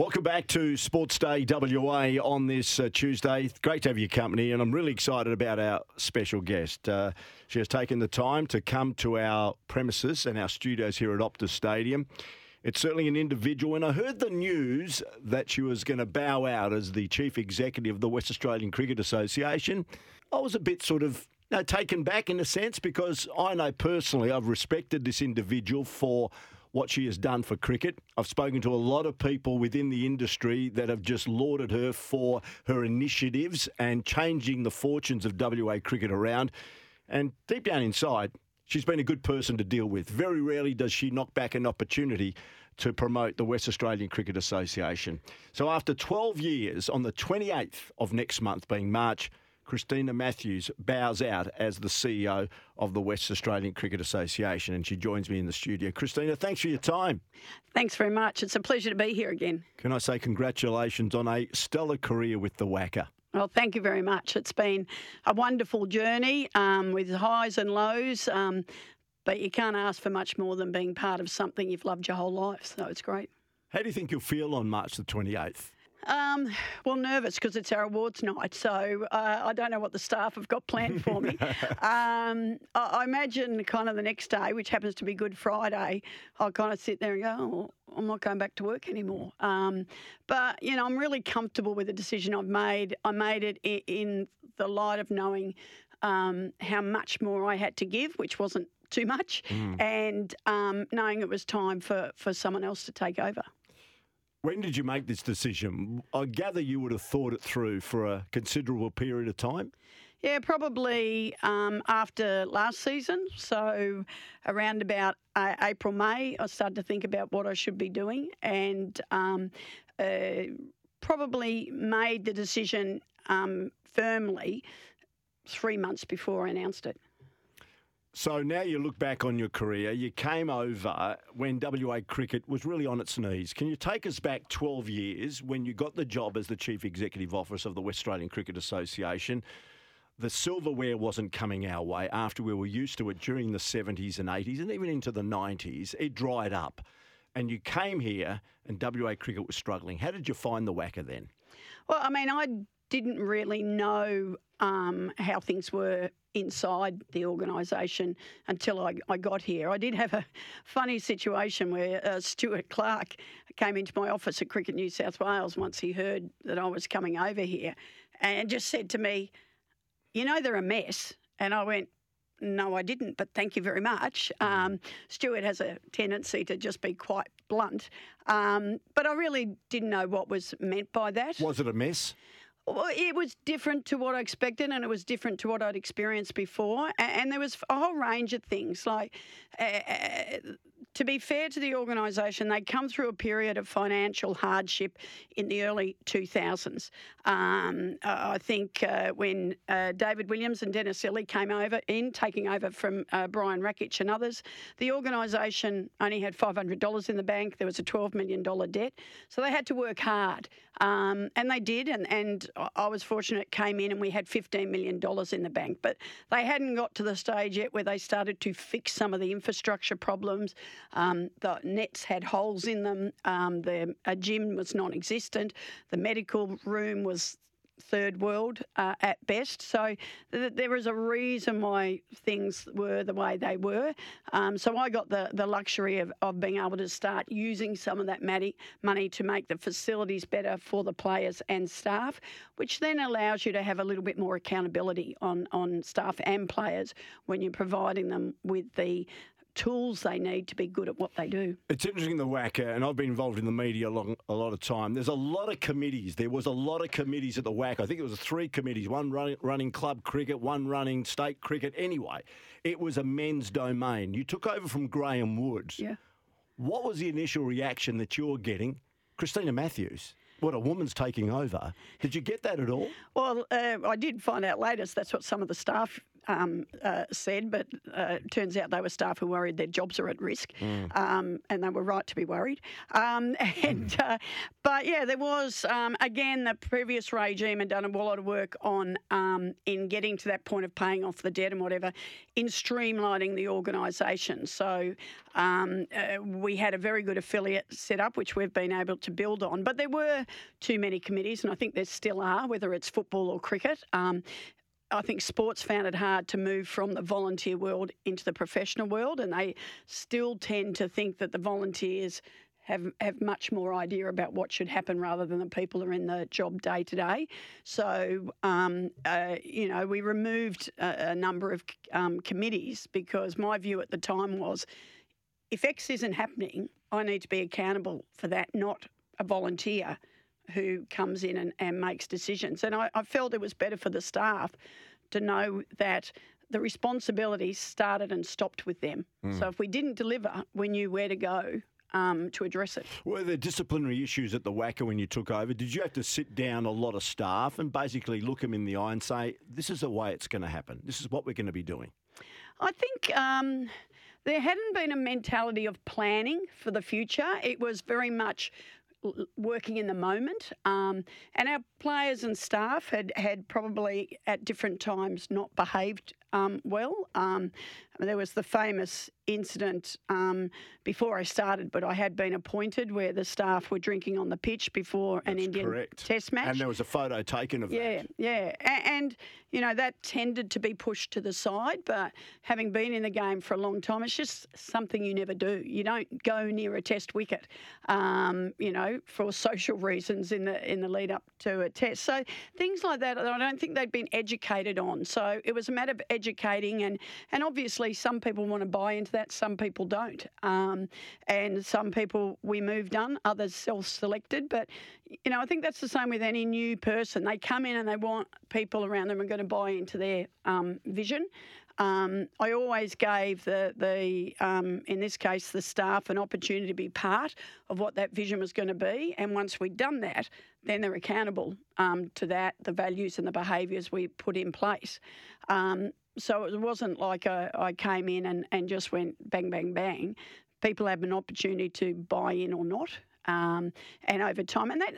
Welcome back to Sports Day WA on this uh, Tuesday. Great to have your company, and I'm really excited about our special guest. Uh, she has taken the time to come to our premises and our studios here at Optus Stadium. It's certainly an individual, and I heard the news that she was going to bow out as the chief executive of the West Australian Cricket Association. I was a bit sort of you know, taken back in a sense because I know personally I've respected this individual for what she has done for cricket. I've spoken to a lot of people within the industry that have just lauded her for her initiatives and changing the fortunes of WA cricket around. And deep down inside, she's been a good person to deal with. Very rarely does she knock back an opportunity to promote the West Australian Cricket Association. So after 12 years, on the 28th of next month, being March, Christina Matthews bows out as the CEO of the West Australian Cricket Association, and she joins me in the studio. Christina, thanks for your time. Thanks very much. It's a pleasure to be here again. Can I say congratulations on a stellar career with the WACA? Well, thank you very much. It's been a wonderful journey um, with highs and lows. Um, but you can't ask for much more than being part of something you've loved your whole life. So it's great. How do you think you'll feel on March the 28th? Um, well, nervous because it's our awards night, so uh, I don't know what the staff have got planned for me. um, I, I, imagine kind of the next day, which happens to be Good Friday, I'll kind of sit there and go, oh, I'm not going back to work anymore. Um, but you know, I'm really comfortable with the decision I've made. I made it in, in the light of knowing um, how much more I had to give, which wasn't too much, mm. and um, knowing it was time for, for someone else to take over. When did you make this decision? I gather you would have thought it through for a considerable period of time. Yeah, probably um, after last season. So around about uh, April, May, I started to think about what I should be doing and um, uh, probably made the decision um, firmly three months before I announced it. So now you look back on your career, you came over when WA cricket was really on its knees. Can you take us back 12 years when you got the job as the Chief Executive Officer of the West Australian Cricket Association? The silverware wasn't coming our way after we were used to it during the 70s and 80s and even into the 90s. It dried up. And you came here and WA cricket was struggling. How did you find the WACA then? Well, I mean, I didn't really know um, how things were inside the organisation until I, I, got here. I did have a funny situation where uh, Stuart Clark came into my office at Cricket New South Wales once he heard that I was coming over here and just said to me, You know, they're a mess. And I went, no, I didn't, but thank you very much. Mm. Um, Stuart has a tendency to just be quite blunt, um, but I really didn't know what was meant by that. Was it a mess? It was different to what I expected, and it was different to what I'd experienced before. And, there was a whole range of things. Like, uh, to be fair to the organisation, they'd come through a period of financial hardship in the early 2000s. Um, I think uh, when uh, David Williams and Dennis Lillee came over in, taking over from uh, Brian Rakich and others, the organisation only had $500 in the bank. There was a $12 million debt. So they had to work hard. Um, and they did. And, and I was fortunate, came in and we had $15 million in the bank. But they hadn't got to the stage yet where they started to fix some of the infrastructure problems. Um, the nets had holes in them. Um, the a gym was non-existent. The medical room was third world uh, at best. So th- there was a reason why things were the way they were. Um, so I got the, the luxury of, of being able to start using some of that money to make the facilities better for the players and staff, which then allows you to have a little bit more accountability on, on staff and players when you're providing them with the tools they need to be good at what they do. It's interesting, the WACA, and I've been involved in the media a, long, a lot of time. There's a lot of committees. There was a lot of committees at the WACA. I think it was three committees one running, running club cricket, one running state cricket. Anyway, it was a men's domain. You took over from Graham Woods. Yeah. What was the initial reaction that you were getting? Christina Matthews what a woman's taking over. Did you get that at all? Well, uh, I did find out later. So that's what some of the staff um, uh, said, but uh, turns out they were staff who worried their jobs are at risk, um, and they were right to be worried. Um, and uh, but yeah, there was um, again the previous regime had done a lot of work on um, in getting to that point of paying off the debt and whatever, in streamlining the organisation. So um, uh, we had a very good affiliate set up, which we've been able to build on. But there were too many committees, and I think there still are, whether it's football or cricket. I think sports found it hard to move from the volunteer world into the professional world, and they still tend to think that the volunteers have, have much more idea about what should happen rather than the people who are in the job day to day. So, um, uh, you know, we removed a, a number of um, committees because my view at the time was if X isn't happening, I need to be accountable for that, not a volunteer who comes in and, and makes decisions. And I, I felt it was better for the staff to know that the responsibility started and stopped with them. So if we didn't deliver, we knew where to go um, to address it. Were there disciplinary issues at the WACA when you took over? Did you have to sit down a lot of staff and basically look them in the eye and say, this is the way it's going to happen? This is what we're going to be doing? I think um, there hadn't been a mentality of planning for the future. It was very much working in the moment. Um, and our players and staff had, had probably at different times not behaved um, well. Um, there was the famous incident um, before I started, but I had been appointed where the staff were drinking on the pitch before an Indian correct. Test match. And there was a photo taken of Yeah, that. yeah. A- And, you know, that tended to be pushed to the side, but having been in the game for a long time, it's just something you never do. You don't go near a test wicket, um, you know, for social reasons in the in the lead up to a test. So things like that, I don't think they'd been educated on. So it was a matter of educating, and and obviously some people want to buy into that, some people don't, um, and some people we moved on, others self-selected. But you know, I think that's the same with any new person. They come in and they want people around them are going to buy into their um, vision. Um, I always gave the the um, in this case the staff an opportunity to be part of what that vision was going to be, and once we'd done that, then they're accountable um, to that, the values and the behaviours we put in place. Um, so it wasn't like I, I came in and, and just went bang bang bang. People have an opportunity to buy in or not, um, and over time, and that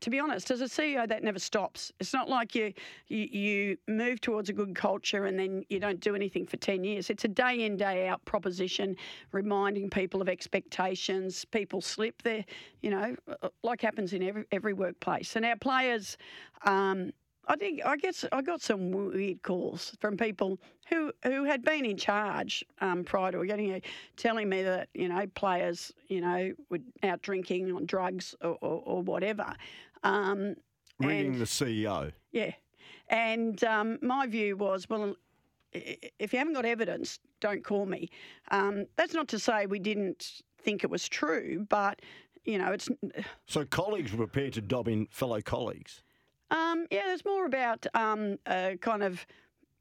to be honest, as a CEO, that never stops. It's not like you, you you move towards a good culture and then you don't do anything for ten years. It's a day in day out proposition, reminding people of expectations. People slip there, you know, like happens in every every workplace. And our players. Um, I think I guess I got some weird calls from people who who had been in charge um, prior to getting it, telling me that you know players you know were out drinking on drugs or, or, or whatever. Um, Ringing and- the CEO. yeah, and um, my view was well. If you haven't got evidence, don't call me. Um, that's not to say we didn't think it was true, but you know, it's So colleagues were prepared to dob in fellow colleagues. Um, yeah, there's more about um, uh, kind of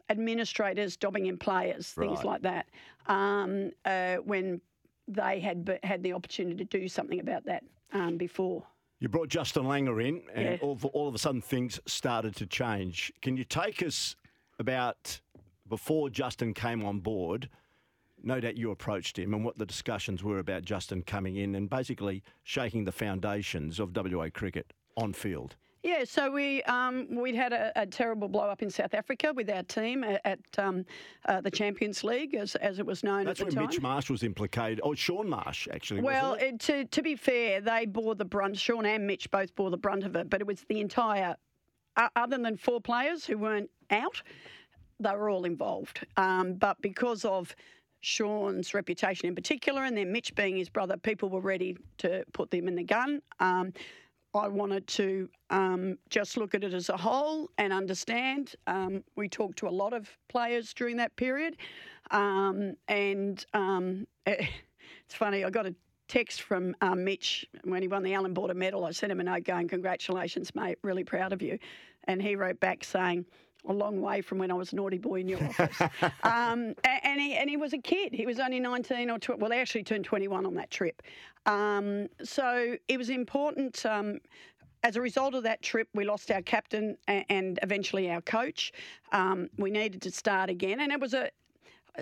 administrators dobbing in players, things Right. like that. Um, uh, when they had had the opportunity to do something about that um, before. You brought Justin Langer in, and Yeah. all, of, all of a sudden things started to change. Can you take us about before Justin came on board? No doubt you approached him and what the discussions were about Justin coming in and basically shaking the foundations of WA cricket on field. Yeah, so we um, we'd had a, a terrible blow up in South Africa with our team at, at um, uh, the Champions League, as, as it was known That's at the time. Mitch Marsh was implicated. Oh, Shaun Marsh, actually. Well, it? it, to to be fair, they bore the brunt. Shaun and Mitch both bore the brunt of it, but it was the entire, uh, other than four players who weren't out, they were all involved. Um, but because of Shaun's reputation in particular, and then Mitch being his brother, people were ready to put them in the gun. Um, I wanted to um, just look at it as a whole and understand. Um, we talked to a lot of players during that period, um, and um, it's funny. I got a text from um, Mitch when he won the Allan Border Medal. I sent him a note going, "Congratulations, mate! Really proud of you," and he wrote back saying. A long way from when I was a naughty boy in your office, um, and he and he was a kid. He was only nineteen or 12. Well, he actually turned twenty one on that trip. Um, so it was important. Um, as a result of that trip, we lost our captain and eventually our coach. Um, we needed to start again, and it was a.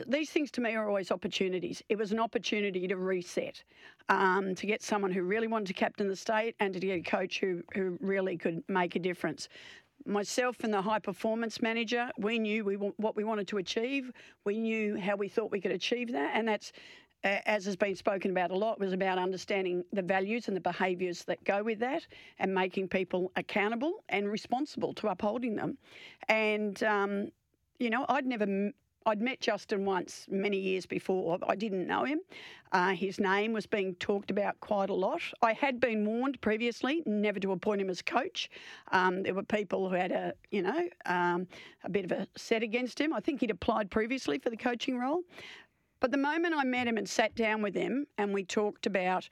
These things to me are always opportunities. It was an opportunity to reset, um, to get someone who really wanted to captain the state, and to get a coach who who really could make a difference myself and the high performance manager, we knew we what we wanted to achieve. We knew how we thought we could achieve that, and that's as has been spoken about a lot, was about understanding the values and the behaviours that go with that and making people accountable and responsible to upholding them. And, um, you know, I'd never. I'd met Justin once many years before. I didn't know him. Uh, his name was being talked about quite a lot. I had been warned previously never to appoint him as coach. Um, there were people who had a, you know, um, a bit of a set against him. I think he'd applied previously for the coaching role. But the moment I met him and sat down with him and we talked about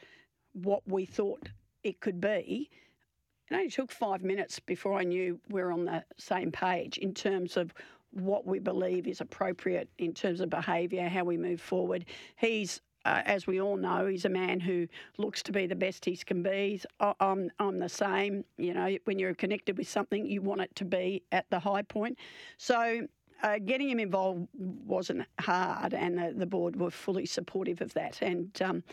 what we thought it could be, it only took five minutes before I knew we are on the same page in terms of what we believe is appropriate in terms of behaviour, how we move forward. He's uh, as we all know, he's a man who looks to be the best he can be. I'm, I'm the same. You know, when you're connected with something, you want it to be at the high point. So uh, getting him involved wasn't hard, and the, the, board were fully supportive of that. And um,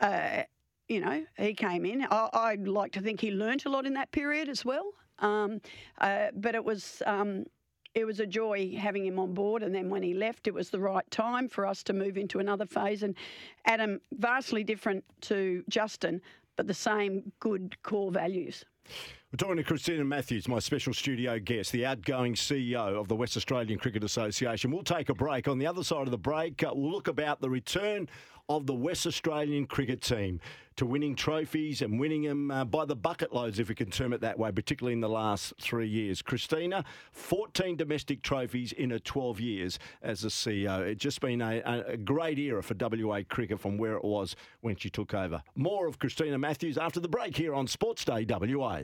uh, you know, he came in. I, would like to think he learnt a lot in that period as well. Um, uh, but it was um, it was a joy having him on board. And then when he left, it was the right time for us to move into another phase. And Adam, vastly different to Justin, but the same good core values. We're talking to Christina Matthews, my special studio guest, the outgoing CEO of the West Australian Cricket Association. We'll take a break. On the other side of the break, uh, we'll look about the return of the West Australian cricket team to winning trophies and winning them uh, by the bucket loads, if we can term it that way, particularly in the last three years. Christina, 14 domestic trophies in her 12 years as a CEO. It's just been a, a great era for WA cricket from where it was when she took over. More of Christina Matthews after the break here on Sports Day WA.